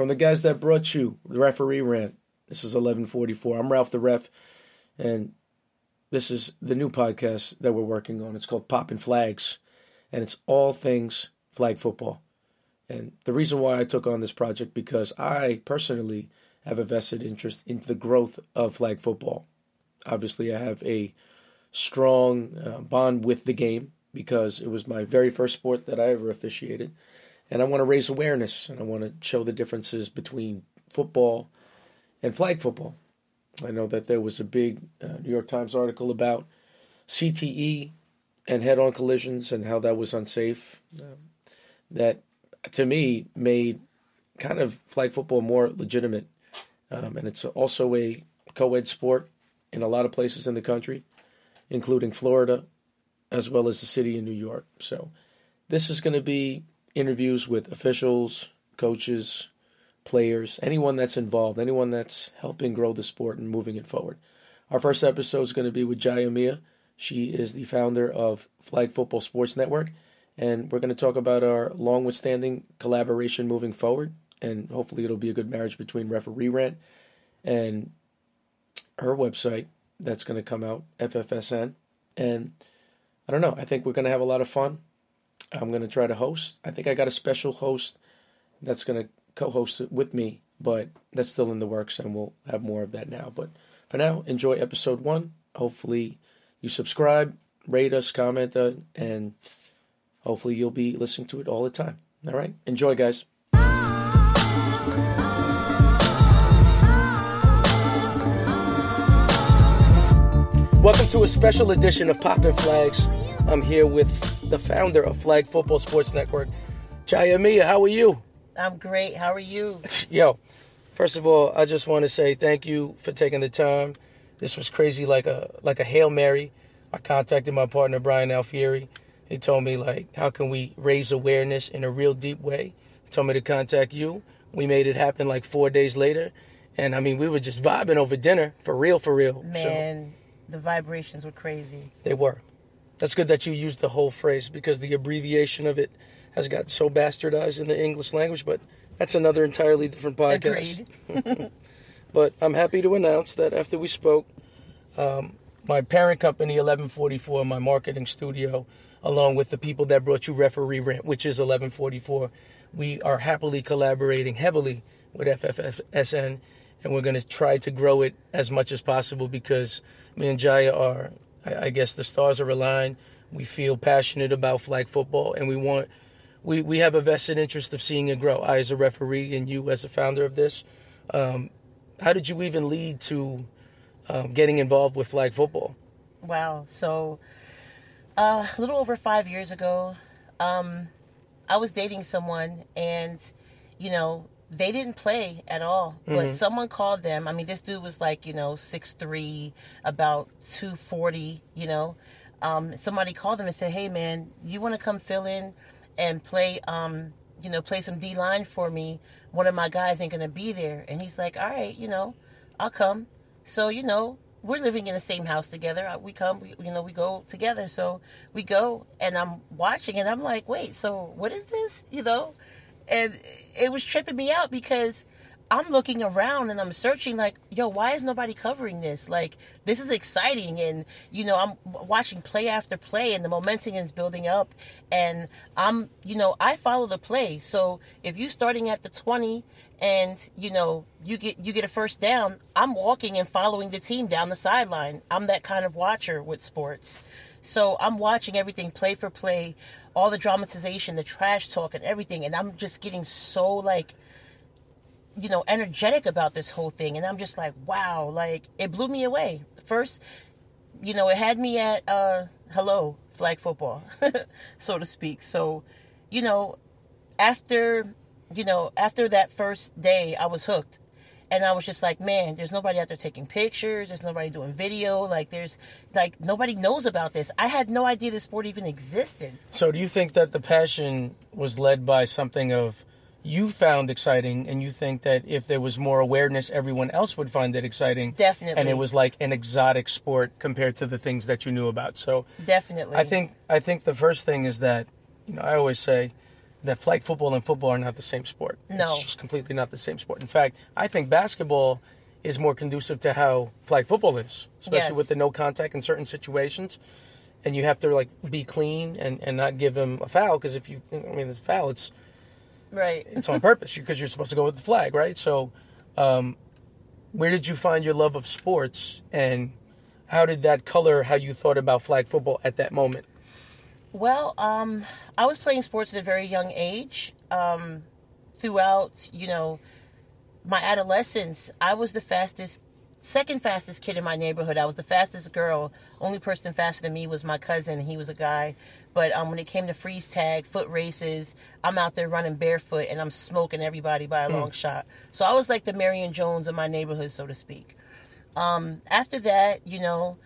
from the guys that brought you the referee rant. This is 1144. I'm Ralph the Ref, and this is the new podcast that we're working on. It's called Poppin' Flags, and it's all things flag football. And the reason why I took on this project because I personally have a vested interest in the growth of flag football. Obviously, I have a strong uh, bond with the game because it was my very first sport that I ever officiated. And I want to raise awareness and I want to show the differences between football and flag football. I know that there was a big uh, New York Times article about CTE and head on collisions and how that was unsafe. Um, that to me made kind of flag football more legitimate. Um, and it's also a co ed sport in a lot of places in the country, including Florida, as well as the city of New York. So this is going to be interviews with officials, coaches, players, anyone that's involved, anyone that's helping grow the sport and moving it forward. Our first episode is going to be with Jaya Mia. She is the founder of Flag Football Sports Network, and we're going to talk about our long withstanding collaboration moving forward. And hopefully, it'll be a good marriage between Referee Rant and her website that's going to come out, FFSN. And I don't know, I think we're going to have a lot of fun. I'm going to try to host. I think I got a special host that's going to co-host it with me, but that's still in the works, and we'll have more of that now. But for now, enjoy episode one. Hopefully, you subscribe, rate us, comment, uh, and hopefully, you'll be listening to it all the time. All right, enjoy, guys. Welcome to a special edition of Poppin' Flags. I'm here with the founder of Flag Football Sports Network, Jaya Mia. How are you? I'm great. How are you? Yo, first of all, I just want to say thank you for taking the time. This was crazy, like a like a hail mary. I contacted my partner Brian Alfieri. He told me like, how can we raise awareness in a real deep way? He told me to contact you. We made it happen like four days later, and I mean, we were just vibing over dinner for real, for real. Man, so, the vibrations were crazy. They were. That's good that you used the whole phrase because the abbreviation of it has gotten so bastardized in the English language, but that's another entirely different podcast. Agreed. but I'm happy to announce that after we spoke, um, my parent company, 1144, my marketing studio, along with the people that brought you Referee Rant, which is 1144, we are happily collaborating heavily with FFSN, and we're going to try to grow it as much as possible because me and Jaya are, I, I guess, the stars are aligned. We feel passionate about flag football, and we want we, we have a vested interest of seeing it grow. I, as a referee, and you, as a founder of this, um, how did you even lead to um, getting involved with flag football? Wow. So, uh, a little over five years ago, um, I was dating someone, and you know, they didn't play at all. Mm-hmm. But someone called them. I mean, this dude was like, you know, six three, about two forty. You know, um, somebody called them and said, "Hey, man, you want to come fill in?" and play um you know play some D line for me. One of my guys ain't gonna be there, and he's like, all right, you know, I'll come. So you know, we're living in the same house together. We come, we, you know, we go together. So we go, and I'm watching, and I'm like, wait, so what is this? You know, and it was tripping me out because I'm looking around and I'm searching like, yo, why is nobody covering this? Like, this is exciting. And, you know, I'm watching play after play and the momentum is building up. And I'm, you know, I follow the play. So if you're starting at the 20 and, you know, you get, you get a first down, I'm walking and following the team down the sideline. I'm that kind of watcher with sports. So I'm watching everything play for play, all the dramatization, the trash talk and everything. And I'm just getting so like, you know, energetic about this whole thing. And I'm just like, wow, like it blew me away. First, you know, it had me at uh hello, flag football, so to speak. So, you know, after you know, after that first day, I was hooked. And I was just like, man, there's nobody out there taking pictures. There's nobody doing video. Like, there's, like, nobody knows about this. I had no idea this sport even existed. So, do you think that the passion was led by something of you found exciting and you think that if there was more awareness everyone else would find it exciting definitely and it was like an exotic sport compared to the things that you knew about so definitely i think i think the first thing is that you know i always say that flag football and football are not the same sport. No. It's just completely not the same sport. In fact, I think basketball is more conducive to how flag football is, especially Yes. with the no contact in certain situations. And you have to like be clean and, and not give him a foul because if you, I mean, it's a foul. It's Right. it's on purpose because you're supposed to go with the flag, right? So, um, where did you find your love of sports, and how did that color how you thought about flag football at that moment? Well, um, I was playing sports at a very young age. Um, throughout, you know, my adolescence, I was the fastest, second fastest kid in my neighborhood. I was the fastest girl. Only person faster than me was my cousin. He was a guy. But um, when it came to freeze tag, foot races, I'm out there running barefoot and I'm smoking everybody by a long shot. So I was like the Marion Jones of my neighborhood, so to speak. Um, after that, you know,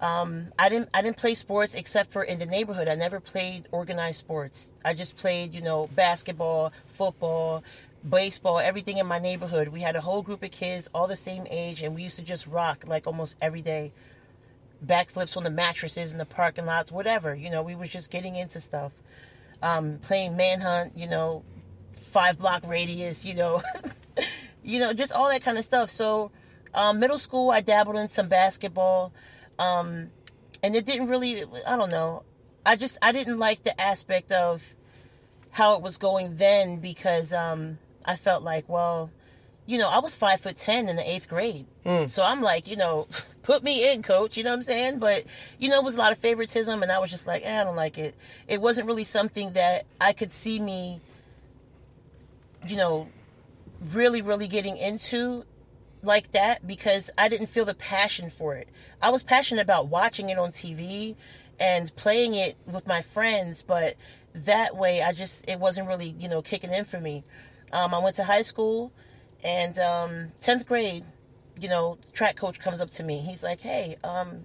um, I didn't I didn't play sports except for in the neighborhood. I never played organized sports. I just played, you know, basketball, football, baseball, everything in my neighborhood. We had a whole group of kids, all the same age, and we used to just rock like almost every day. Backflips on the mattresses in the parking lots, whatever. You know, we was just getting into stuff. Um, playing manhunt, you know, five block radius, you know, you know, just all that kind of stuff. So, um, middle school, I dabbled in some basketball, um, and it didn't really. I don't know. I just I didn't like the aspect of how it was going then because um, I felt like, well, you know, I was five foot ten in the eighth grade, so I'm like, you know, put me in, coach. You know what I'm saying? But you know, it was a lot of favoritism, and I was just like, eh, I don't like it. It wasn't really something that I could see me, you know, really, really getting into like that because I didn't feel the passion for it. I was passionate about watching it on TV and playing it with my friends, but that way I just it wasn't really you know kicking in for me. Um, I went to high school, and um, tenth grade, you know, track coach comes up to me. He's like, "Hey, um,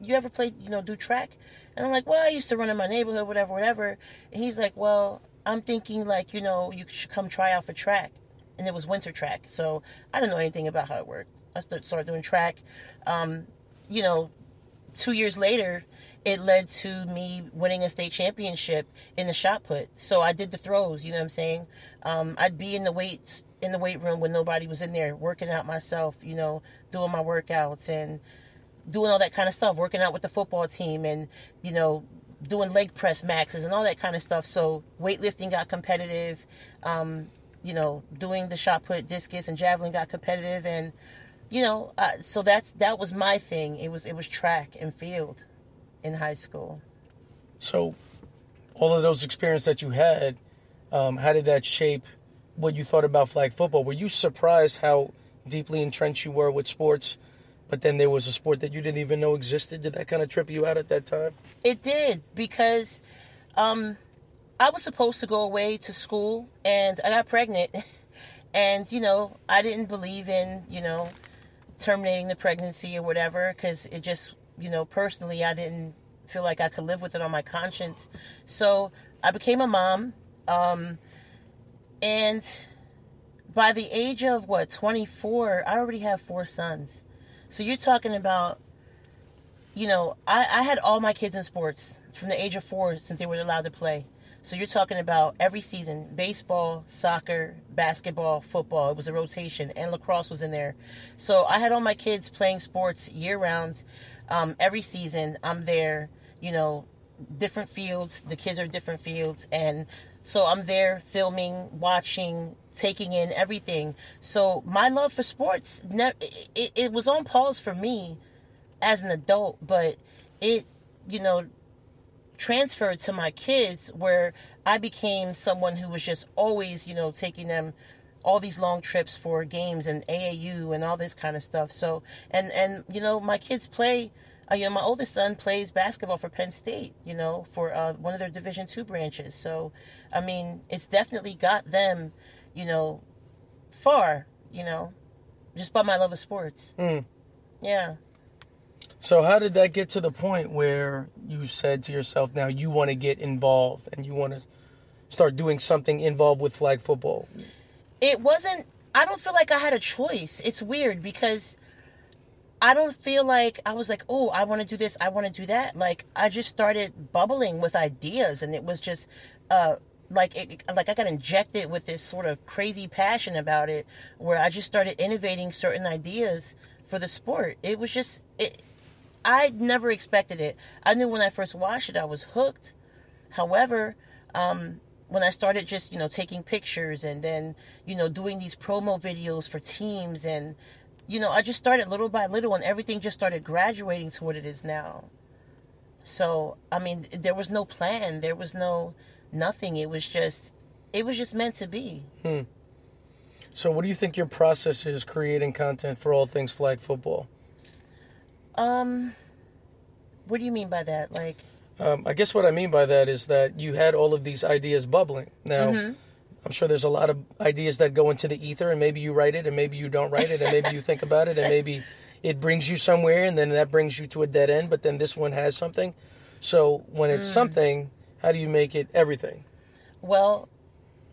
you ever play you know do track?" And I'm like, "Well, I used to run in my neighborhood, whatever, whatever." And he's like, "Well, I'm thinking like you know you should come try out for track." And it was winter track. So I didn't know anything about how it worked. I started doing track. Um, you know, two years later, it led to me winning a state championship in the shot put. So I did the throws. You know what I'm saying? Um, I'd be in the weights in the weight room when nobody was in there, working out myself. You know, doing my workouts and doing all that kind of stuff. Working out with the football team and you know doing leg press maxes and all that kind of stuff. So weightlifting got competitive. Um, you know, doing the shot put, discus, and javelin got competitive, and you know, uh, so that's that was my thing. It was it was track and field in high school. So, all of those experiences that you had, um, how did that shape what you thought about flag football? Were you surprised how deeply entrenched you were with sports, but then there was a sport that you didn't even know existed? Did that kind of trip you out at that time? It did because um, I was supposed to go away to school and I got pregnant, and you know I didn't believe in you know terminating the pregnancy or whatever because it just you know personally I didn't feel like I could live with it on my conscience. So I became a mom, um, and by the age of what 24, I already have four sons. So you're talking about, you know, I, I had all my kids in sports from the age of four since they were allowed to play. So you're talking about every season baseball, soccer, basketball, football. It was a rotation, and lacrosse was in there. So I had all my kids playing sports year round. Um, every season, I'm there, you know, different fields. The kids are different fields. And so I'm there filming, watching, taking in everything. So my love for sports, it, it was on pause for me as an adult, but it, you know, transferred to my kids where I became someone who was just always, you know, taking them all these long trips for games and AAU and all this kind of stuff. So, and, and, you know, my kids play, uh, you know, my oldest son plays basketball for Penn State, you know, for uh, one of their Division two branches. So, I mean, it's definitely got them, you know, far, you know, just by my love of sports. Mm. Yeah. So how did that get to the point where you said to yourself, now you want to get involved and you want to start doing something involved with flag football? It wasn't. I don't feel like I had a choice. It's weird because I don't feel like I was like, oh, I want to do this, I want to do that. Like I just started bubbling with ideas, and it was just uh, like it, like I got injected with this sort of crazy passion about it, where I just started innovating certain ideas for the sport. It was just it. I never expected it. I knew when I first watched it, I was hooked. However, um, when I started just you know taking pictures and then you know doing these promo videos for teams and you know I just started little by little and everything just started graduating to what it is now. So I mean, there was no plan. There was no nothing. It was just it was just meant to be. Hmm. So, what do you think your process is creating content for all things flag football? Um, what do you mean by that? Like, um, I guess what I mean by that is that you had all of these ideas bubbling. Now, mm-hmm. I'm sure there's a lot of ideas that go into the ether, and maybe you write it, and maybe you don't write it, and maybe you think about it, and maybe it brings you somewhere, and then that brings you to a dead end. But then this one has something. So when it's mm. something, how do you make it everything? Well,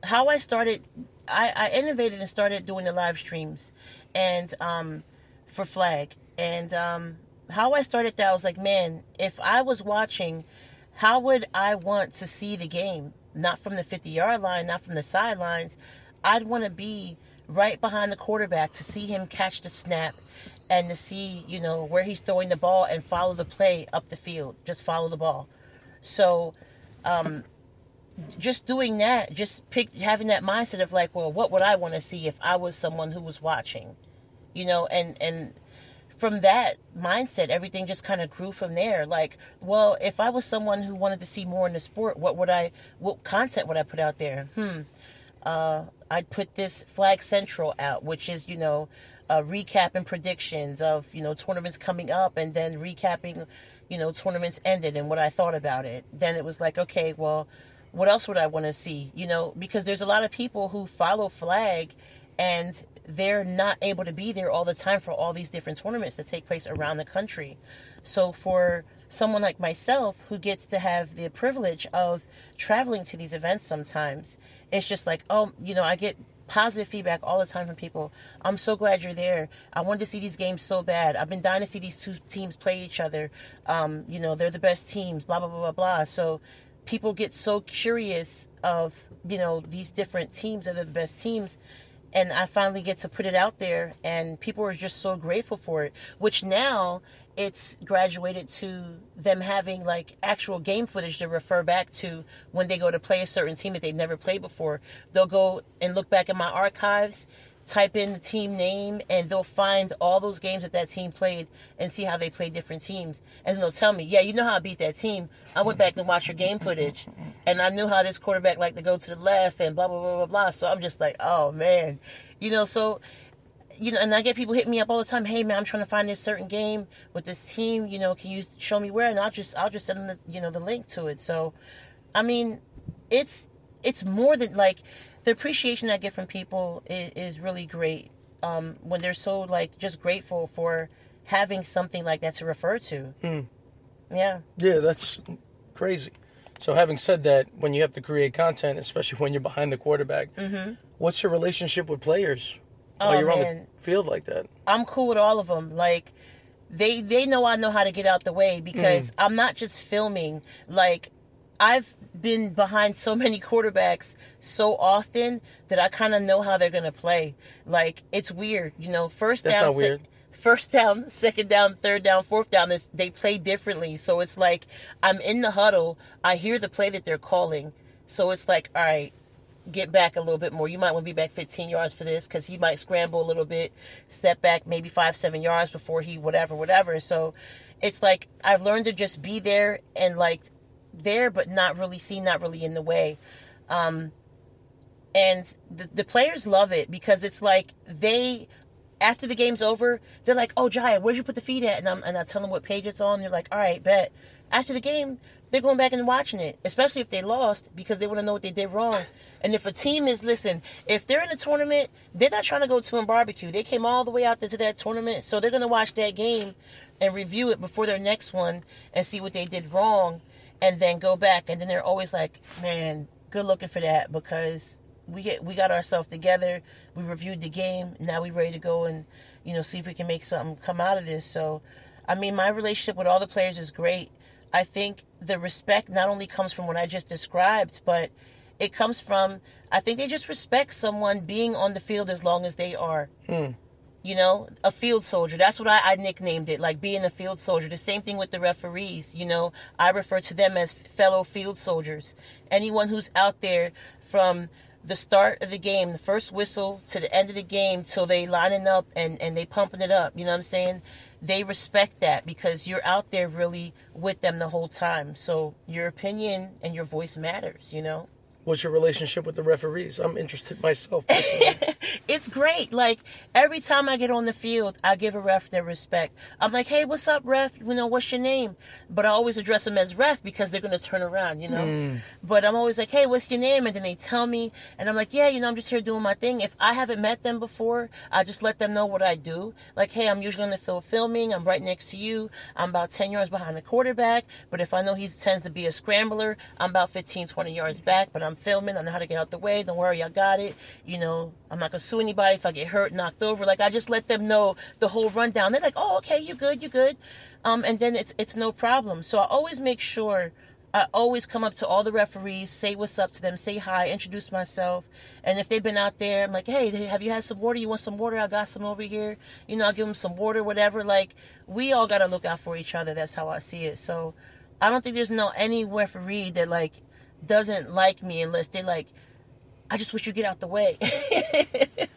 how I started, I, I innovated and started doing the live streams, and um, for Flag, and um, how I started that I was like, man, if I was watching, how would I want to see the game? Not from the 50 yard line, not from the sidelines. I'd want to be right behind the quarterback to see him catch the snap and to see, you know, where he's throwing the ball and follow the play up the field. Just follow the ball. So, um, just doing that, just pick, having that mindset of like, well, what would I want to see if I was someone who was watching, you know, and and from that mindset, everything just kind of grew from there. Like, well, if I was someone who wanted to see more in the sport, what would I, what content would I put out there? Hmm. Uh, I'd put this Flag Central out, which is, you know, uh, recapping predictions of, you know, tournaments coming up and then recapping, you know, tournaments ended and what I thought about it. Then it was like, okay, well, what else would I want to see? You know, because there's a lot of people who follow Flag and they're not able to be there all the time for all these different tournaments that take place around the country. So for someone like myself who gets to have the privilege of traveling to these events sometimes, it's just like, oh, you know, I get positive feedback all the time from people. I'm so glad you're there. I wanted to see these games so bad. I've been dying to see these two teams play each other. Um, you know, they're the best teams, blah, blah, blah, blah, blah. So people get so curious of, you know, these different teams are the best teams and I finally get to put it out there, and people are just so grateful for it. Which now it's graduated to them having like actual game footage to refer back to when they go to play a certain team that they've never played before. They'll go and look back in my archives type in the team name and they'll find all those games that that team played and see how they played different teams. And they'll tell me yeah you know how i beat that team. I went back and watched your game footage and i knew how this quarterback liked to go to the left and blah blah blah blah blah. So i'm just like oh man. You know so you know and i get people hitting me up all the time hey man i'm trying to find this certain game with this team. You know can you show me where? And i'll just i'll just send them the you know the link to it. So i mean it's it's more than like the appreciation I get from people is, is really great. Um, when they're so like just grateful for having something like that to refer to. Mm. Yeah. Yeah, that's crazy. So, having said that, when you have to create content, especially when you're behind the quarterback, mm-hmm. what's your relationship with players while oh, you're man. on the field like that? I'm cool with all of them. Like, they they know I know how to get out the way because mm. I'm not just filming. Like, I've been behind so many quarterbacks so often that I kind of know how they're going to play. Like it's weird, you know, first That's down weird. first down, second down, third down, fourth down, they play differently. So it's like I'm in the huddle, I hear the play that they're calling. So it's like, all right, get back a little bit more. You might want to be back 15 yards for this because he might scramble a little bit, step back maybe five, seven yards before he whatever, whatever. So it's like I've learned to just be there and like there, but not really seen, not really in the way. Um, and the, the players love it because it's like they, after the game's over, they're like, "Oh, Jaya, where'd you put the feed at?" And I'm and I tell them what page it's on. They're like, "All right, bet." After the game, they're going back and watching it, especially if they lost because they want to know what they did wrong. And if a team is listen, if they're in a tournament, they're not trying to go to a barbecue. They came all the way out there to that tournament, so they're going to watch that game and review it before their next one and see what they did wrong and then go back and then they're always like man good looking for that because we get we got ourselves together we reviewed the game now we ready to go and you know see if we can make something come out of this so i mean my relationship with all the players is great i think the respect not only comes from what i just described but It comes from I think they just respect someone being on the field as long as they are. Hmm. You know, a field soldier. That's what I, I nicknamed it, like being a field soldier. The same thing with the referees. You know, I refer to them as fellow field soldiers. Anyone who's out there from the start of the game, the first whistle to the end of the game, till they lining up and, and they pumping it up. You know what I'm saying? They respect that because you're out there really with them the whole time. So your opinion and your voice matters, you know? What's your relationship with the referees? I'm interested myself. it's great. Like every time I get on the field, I give a ref their respect. I'm like, "Hey, what's up, ref? You know, what's your name?" But I always address them as ref because they're gonna turn around, you know. Mm. But I'm always like, "Hey, what's your name?" And then they tell me, and I'm like, "Yeah, you know, I'm just here doing my thing." If I haven't met them before, I just let them know what I do. Like, "Hey, I'm usually on the field filming. I'm right next to you. I'm about 10 yards behind the quarterback. But if I know he tends to be a scrambler, I'm about 15, 20 yards back. But I'm filming. I know how to get out the way. Don't worry, I got it. You know, I'm not gonna sue anybody if I get hurt, knocked over. Like I just let them know the whole rundown. They're like, "Oh, okay, you good, you good," um, and then it's it's no problem. So I always make sure. I always come up to all the referees, say what's up to them, say hi, introduce myself, and if they've been out there, I'm like, "Hey, have you had some water? You want some water? I got some over here." You know, I'll give them some water, whatever. Like we all gotta look out for each other. That's how I see it. So I don't think there's no any referee that like doesn't like me unless they're like, I just wish you get out the way.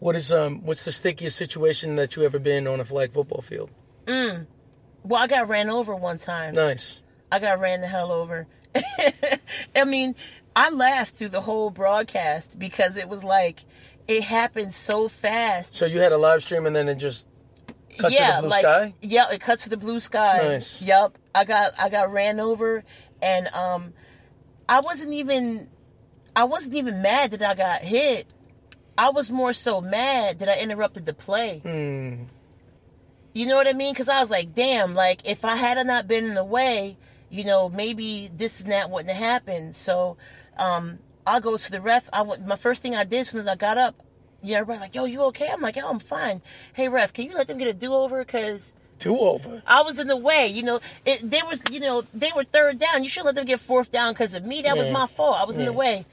what is um? What's the stickiest situation that you ever been on a flag football field? well, I got ran over one time. Nice. I got ran the hell over. I mean, I laughed through the whole broadcast because it was like it happened so fast. So you had a live stream and then it just cut to yeah, the blue like sky. yeah, it cuts to the blue sky. Nice. Yep. I got I got ran over and um I wasn't even I wasn't even mad that I got hit. I was more so mad that I interrupted the play. Hmm. You know what I mean? Because I was like, damn, like if I had not been in the way, you know, maybe this and that wouldn't have happened. So, um, I go to the ref. I went, my first thing I did as soon as I got up, yeah, everybody like, yo, you okay? I'm like, yo, I'm fine. Hey, ref, can you let them get a do over? Because Two over. I was in the way. You know, it, they was, you know, they were third down. You shouldn't let them get fourth down because of me. That was my fault. I was in the way.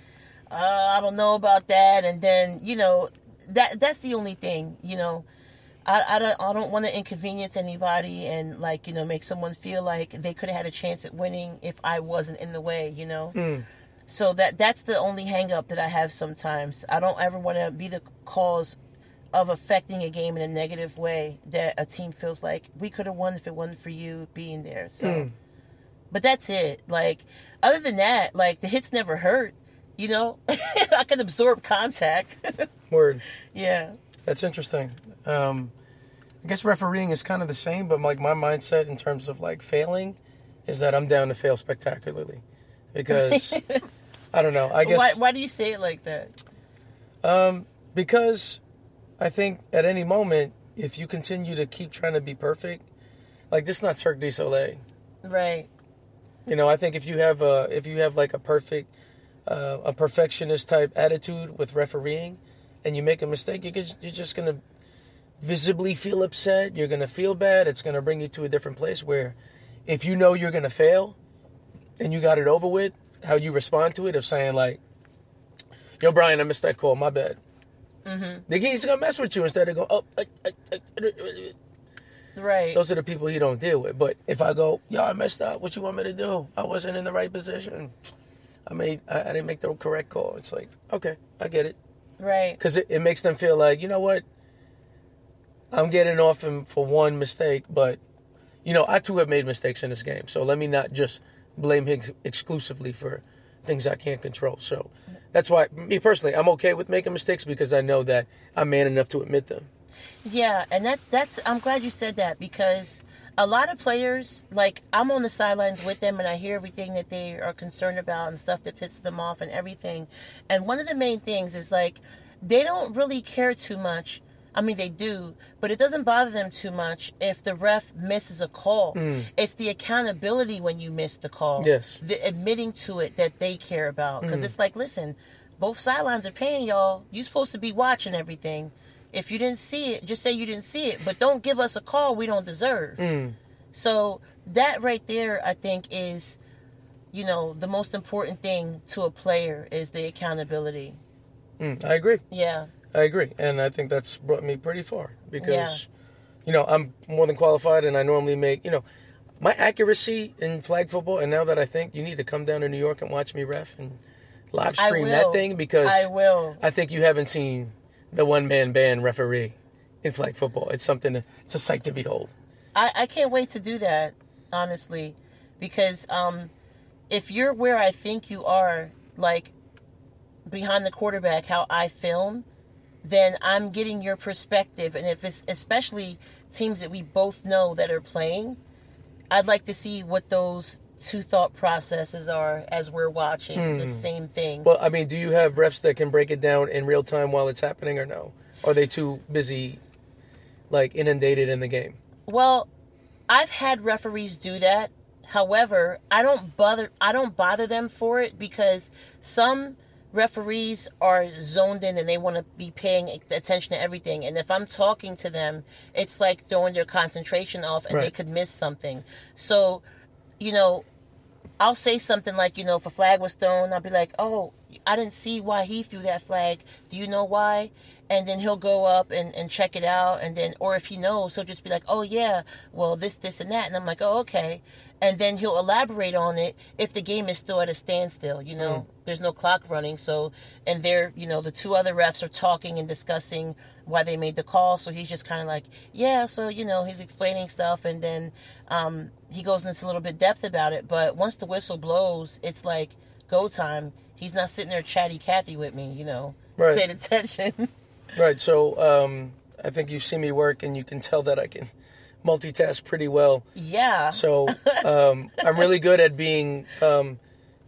Uh, I don't know about that. And then, you know, that that's the only thing. You know, I, I don't I don't want to inconvenience anybody and like you know make someone feel like they could have had a chance at winning if I wasn't in the way. You know. Mm. So that that's the only hang up that I have sometimes. I don't ever want to be the cause of affecting a game in a negative way that a team feels like we could have won if it wasn't for you being there. So Mm. but that's it. Like other than that, like the hits never hurt, you know? I can absorb contact. Word. yeah. That's interesting. Um, I guess refereeing is kind of the same, but like my mindset in terms of like failing is that I'm down to fail spectacularly because I don't know. I guess Why why do you say it like that? Um, because I think at any moment, if you continue to keep trying to be perfect, like this, is not Cirque du Soleil. Right. You know, I think if you have a if you have like a perfect, uh, a perfectionist type attitude with refereeing, and you make a mistake, you get, you're just gonna visibly feel upset. You're gonna feel bad. It's gonna bring you to a different place where, if you know you're gonna fail, and you got it over with, how you respond to it of saying like, "Yo, Brian, I missed that call. My bad." Mm-hmm. He's gonna mess with you instead of go, "Oh." uh, uh, uh." Right. Those are the people he don't deal with. But if I go, yo, I messed up. What you want me to do? I wasn't in the right position. I made, I, I didn't make the correct call. It's like, okay, I get it, right. because it, it makes them feel like, you know what? I'm getting off him for one mistake, but you know, I too have made mistakes in this game. So let me not just blame him exclusively for things I can't control. So that's why, me personally, I'm okay with making mistakes because I know that I'm man enough to admit them. Yeah, and that that's I'm glad you said that because a lot of players like I'm on the sidelines with them and I hear everything that they are concerned about and stuff that pisses them off and everything. And one of the main things is like they don't really care too much. I mean they do, but it doesn't bother them too much if the ref misses a call. It's the accountability when you miss the call. Yes. The admitting to it that they care about because it's like listen, both sidelines are paying y'all. You're supposed to be watching everything. If you didn't see it, just say you didn't see it, but don't give us a call we don't deserve. Mm. So that right there, I think, is you know, the most important thing to a player is the accountability. Mm, I agree. Yeah. I agree, and I think that's brought me pretty far because, you know, I'm more than qualified, and I normally make, you know, my accuracy in flag football. And now that I think you need to come down to New York and watch me ref and live stream that thing because I will. I think you haven't seen the one man band referee in flag football. It's something. To, it's a sight to behold. I, I can't wait to do that, honestly, because um, if you're where I think you are, like behind the quarterback, how I film, then I'm getting your perspective. And if it's especially teams that we both know that are playing, I'd like to see what those two thought processes are as we're watching the hmm. same thing. Well, I mean, do you have refs that can break it down in real time while it's happening, or no? Are they too busy, like inundated in the game? Well, I've had referees do that. However, I don't bother I don't bother them for it because some referees are zoned in and they want to be paying attention to everything and if I'm talking to them, it's like throwing their concentration off and they could miss something. So, you know, I'll say something like, you know, if a flag was thrown, I'll be like, oh, I didn't see why he threw that flag. Do you know why? And then he'll go up and, and check it out. And then, or if he knows, he'll just be like, oh, yeah, well, this, this, and that. And I'm like, oh, okay. And then he'll elaborate on it if the game is still at a standstill, you know, there's no clock running. So, and they're, you know, the two other refs are talking and discussing why they made the call. So he's just kind of like, yeah, so, you know, he's explaining stuff. And then um, he goes into a little bit depth about it. But once the whistle blows, it's like go time. He's not sitting there chatty Cathy with me, you know. Right. Paid attention. Right. So um, I think you see me work, and you can tell that I can multitask pretty well. yeah. So um, I'm really good at being um,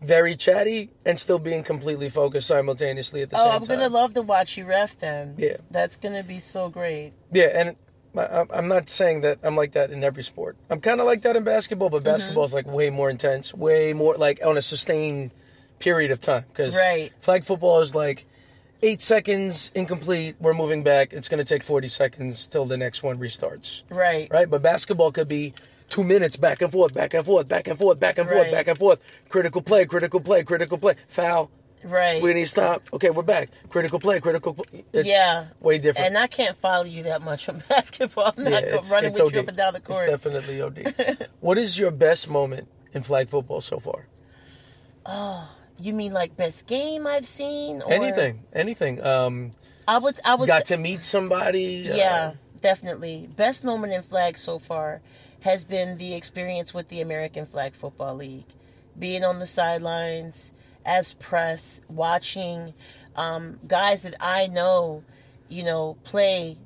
very chatty and still being completely focused simultaneously at the oh, same I'm time. Oh, I'm gonna love to watch you ref then. Yeah. That's gonna be so great. Yeah, and I- I'm not saying that I'm like that in every sport. I'm kind of like that in basketball, but Mm-hmm. basketball is like way more intense, way more like on a sustained period of time. Because Right. flag football is like eight seconds incomplete. We're moving back. It's going to take 40 seconds till the next one restarts. Right. Right, but basketball could be two minutes back and forth, back and forth, back and forth, back and forth, Right. back and forth. Critical play, critical play, critical play. Foul. Right. We need to stop. Okay, we're back. Critical play, critical play. It's Yeah. way different. and I can't follow you that much on basketball. I'm not Yeah, go- it's, running it's with OD. you up and down the court. It's definitely OD. what is your best moment in flag football so far? Ah. You mean like best game I've seen? Or Anything, anything. Um, I would. I would. got to meet somebody. uh, Yeah, definitely. Best moment in flag so far has been the experience with the American Flag Football League. Being on the sidelines as press, watching um, guys that I know, you know, play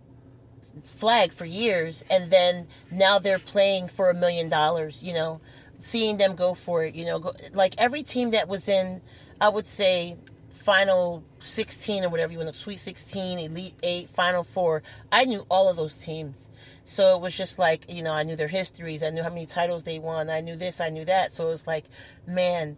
flag for years and then now they're playing for a million dollars, you know, seeing them go for it, you know, go, like every team that was in, I would say, final 16 or whatever you want, to, Sweet 16, Elite 8, Final 4, I knew all of those teams. So it was just like, you know, I knew their histories, I knew how many titles they won, I knew this, I knew that. So it was like, man,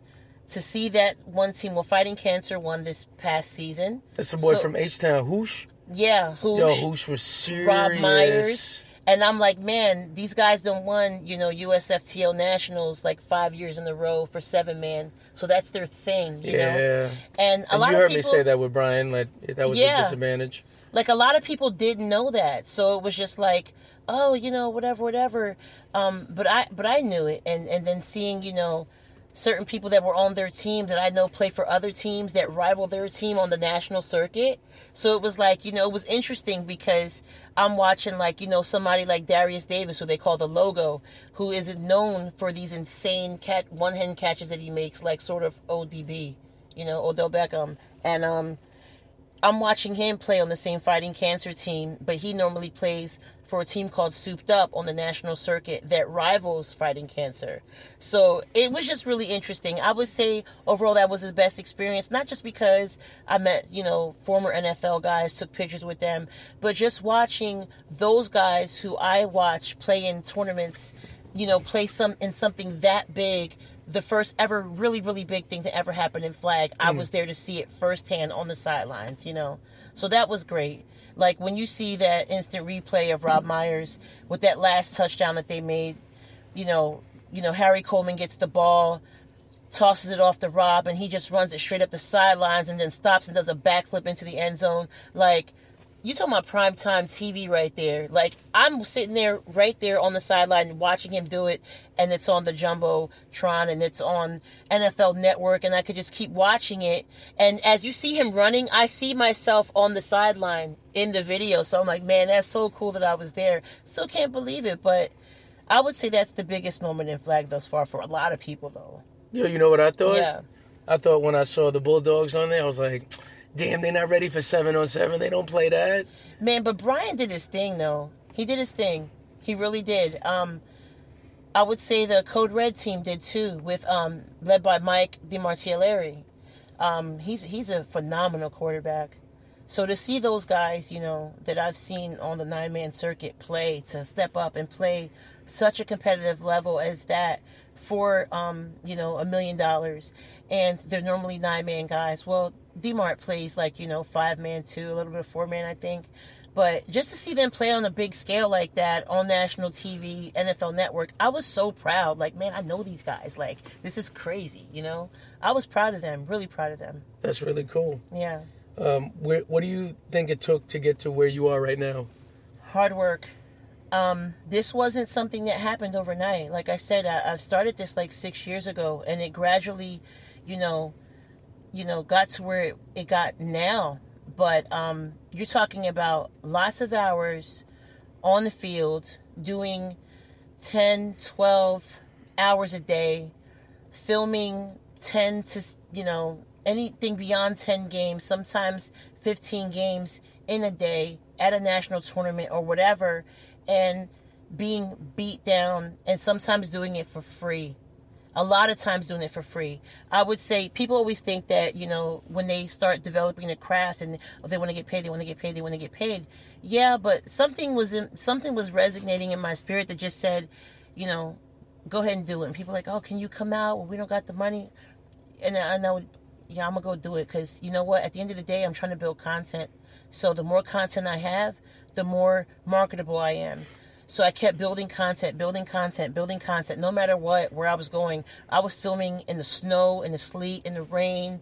to see that one team, well, Fighting Cancer won this past season. That's a boy So- from H Town, Hoosh. Yeah, who Yo, Hoosh was serious. Rob Myers. And I'm like, man, these guys done won, you know, USFTL Nationals like five years in a row for seven man. So that's their thing, you know. Yeah. And a And lot you of heard people, me say that with Brian. Like that was a Yeah. disadvantage. like a lot of people didn't know that. So it was just like, oh, you know, whatever, whatever. Um, but I, but I knew it. And and then seeing, you know, certain people that were on their team that I know play for other teams that rival their team on the national circuit. So it was like, you know, it was interesting because I'm watching like, you know, somebody like Darius Davis, who they call the logo, who is known for these insane cat one hand catches that he makes, like sort of ODB, you know, Odell Beckham. And um I'm watching him play on the same fighting cancer team, but he normally plays for a team called Souped Up on the national circuit that rivals fighting cancer. So it was just really interesting. I would say overall that was his best experience, not just because I met, you know, former NFL guys, took pictures with them, but just watching those guys who I watch play in tournaments, you know, play some in something that big the first ever really really big thing to ever happen in flag i hmm. was there to see it firsthand on the sidelines you know so that was great like when you see that instant replay of rob myers with that last touchdown that they made you know you know harry coleman gets the ball tosses it off to Rob, and he just runs it straight up the sidelines and then stops and does a backflip into the end zone. Like, you talking about prime time TV right there. Like, I'm sitting there right there on the sideline watching him do it, and it's on the Jumbotron and it's on NFL Network, and I could just keep watching it. And as you see him running, I see myself on the sideline in the video. So I'm like, man, that's so cool that I was there. Still can't believe it, but I would say that's the biggest moment in flag thus far for a lot of people, though. Yeah, you know what I thought? Yeah. I thought when I saw the Bulldogs on there, I was like, damn, they're not ready for seven on seven. They don't play that. Man, but Brian did his thing though. He did his thing. He really did. Um, I would say the Code Red team did too, with um, led by Mike DiMartieleri. Um, he's he's a phenomenal quarterback. So to see those guys, you know, that I've seen on the nine man circuit play to step up and play such a competitive level as that for um, you know, a million dollars and they're normally nine man guys. Well, DMART plays like, you know, five man two, a little bit of four man I think. But just to see them play on a big scale like that on national TV, NFL Network, I was so proud. Like, man, I know these guys. Like, this is crazy, you know? I was proud of them, really proud of them. That's really cool. Yeah. Um, where, what do you think it took to get to where you are right now? Hard work. Um, this wasn't something that happened overnight. Like I said, I, I've started this like six years ago, and it gradually, you know, you know, got to where it, got now. But um, you're talking about lots of hours on the field doing 10, 12 hours a day, filming 10 to, you know, anything beyond 10 games, sometimes 15 games in a day at a national tournament or whatever, and being beat down and sometimes doing it for free a lot of times doing it for free. I would say people always think that, you know, when they start developing a craft and they want to get paid, they want to get paid, they want to get paid. Yeah, but something was in, something was resonating in my spirit that just said, you know, go ahead and do it. And people like, oh, can you come out? Well, we don't got the money. And I know, yeah, I'm gonna go do it because you know what? At the end of the day, I'm trying to build content. So the more content I have, the more marketable I am. So I kept building content, building content, building content. No matter what, where I was going, I was filming in the snow, in the sleet, in the rain,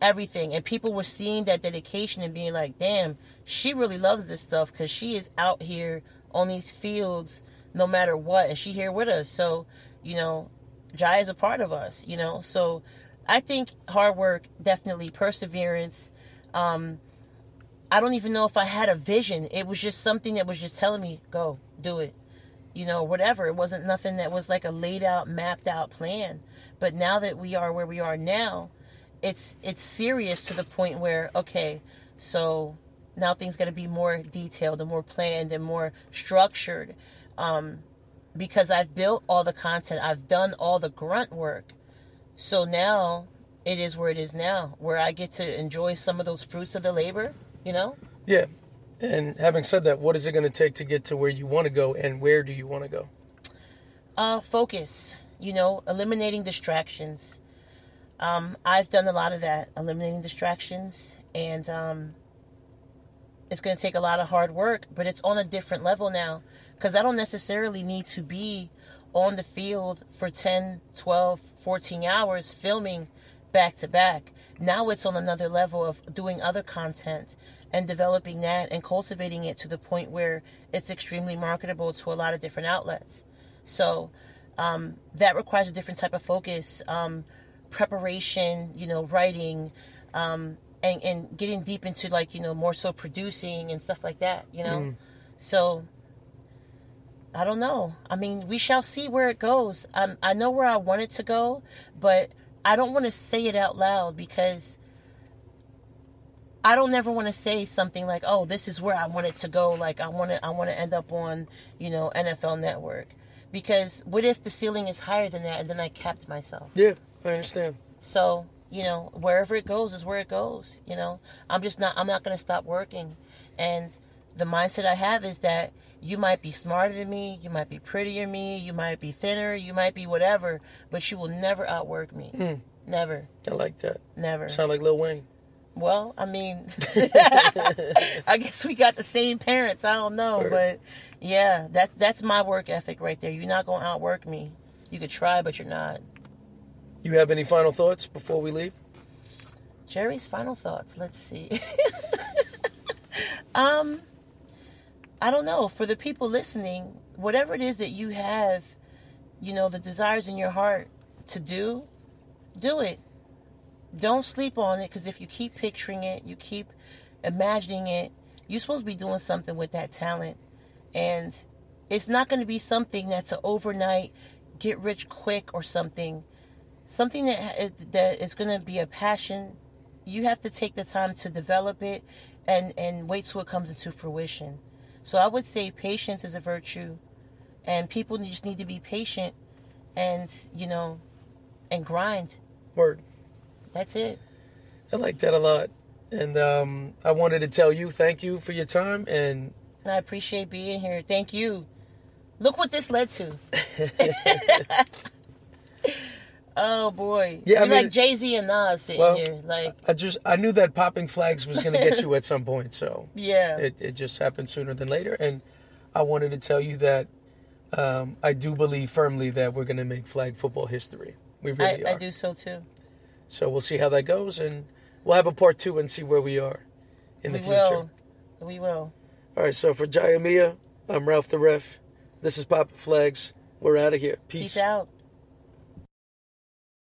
everything. And people were seeing that dedication and being like, damn, she really loves this stuff because she is out here on these fields no matter what. And she here with us. So, you know, Jai is a part of us, you know. So I think hard work, definitely perseverance. Um, I don't even know if I had a vision. It was just something that was just telling me, go, do it. You know, whatever. It wasn't nothing that was like a laid out, mapped out plan. But now that we are where we are now, it's it's serious to the point where, okay, so now things gotta be more detailed and more planned and more structured. Um, because I've built all the content, I've done all the grunt work. So now it is where it is now, where I get to enjoy some of those fruits of the labor, you know? Yeah. And having said that, what is it going to take to get to where you want to go, and where do you want to go? Uh, focus. You know, eliminating distractions. Um, I've done a lot of that, eliminating distractions, and um, it's going to take a lot of hard work, but it's on a different level now because I don't necessarily need to be on the field for 10, 12, 14 hours filming back to back. Now it's on another level of doing other content and developing that and cultivating it to the point where it's extremely marketable to a lot of different outlets. So um, that requires a different type of focus, um, preparation, you know, writing, um, and, and getting deep into like, you know, more so producing and stuff like that, you know? Mm. So I don't know. I mean, we shall see where it goes. Um, I know where I want it to go, but I don't want to say it out loud because I don't never want to say something like, "Oh, this is where I want it to go." Like I want to, I want to end up on, you know, NFL Network. Because what if the ceiling is higher than that, and then I capped myself? Yeah, I understand. So you know, wherever it goes is where it goes. You know, I'm just not, I'm not going to stop working. And the mindset I have is that you might be smarter than me, you might be prettier than me, you might be thinner, you might be whatever, but you will never outwork me. Mm. Never. I like that. Never. Sound like Lil Wayne. Well, I mean, I guess we got the same parents. I don't know, Word. but yeah, that's that's my work ethic right there. You're not gonna outwork me. You could try, but you're not. You have any final thoughts before we leave? Jerry's final thoughts. Let's see. um, I don't know. For the people listening, whatever it is that you have, you know, the desires in your heart to do, do it. Don't sleep on it because if you keep picturing it, you keep imagining it, you're supposed to be doing something with that talent. And it's not going to be something that's an overnight get rich quick or something. Something that is, that is going to be a passion. You have to take the time to develop it and and wait till it comes into fruition. So I would say patience is a virtue, and people just need to be patient, and you know, and grind. Word. That's it. I like that a lot. And um, I wanted to tell you thank you for your time and I appreciate being here. Thank you. Look what this led to. oh boy. Yeah, I You're mean- like Jay Z and Nas sitting Well, here. Like, I just I knew that popping flags was going to get you at some point, so yeah. it it just happened sooner than later. And I wanted to tell you that um, I do believe firmly that we're going to make flag football history. We I, really I are. do so too. So we'll see how that goes, and we'll have a part two and see where we are in the future. will. We will. All right. So for Jaya Mia, I'm Ralph the Ref. This is Popping Flags. We're out of here. Peace out.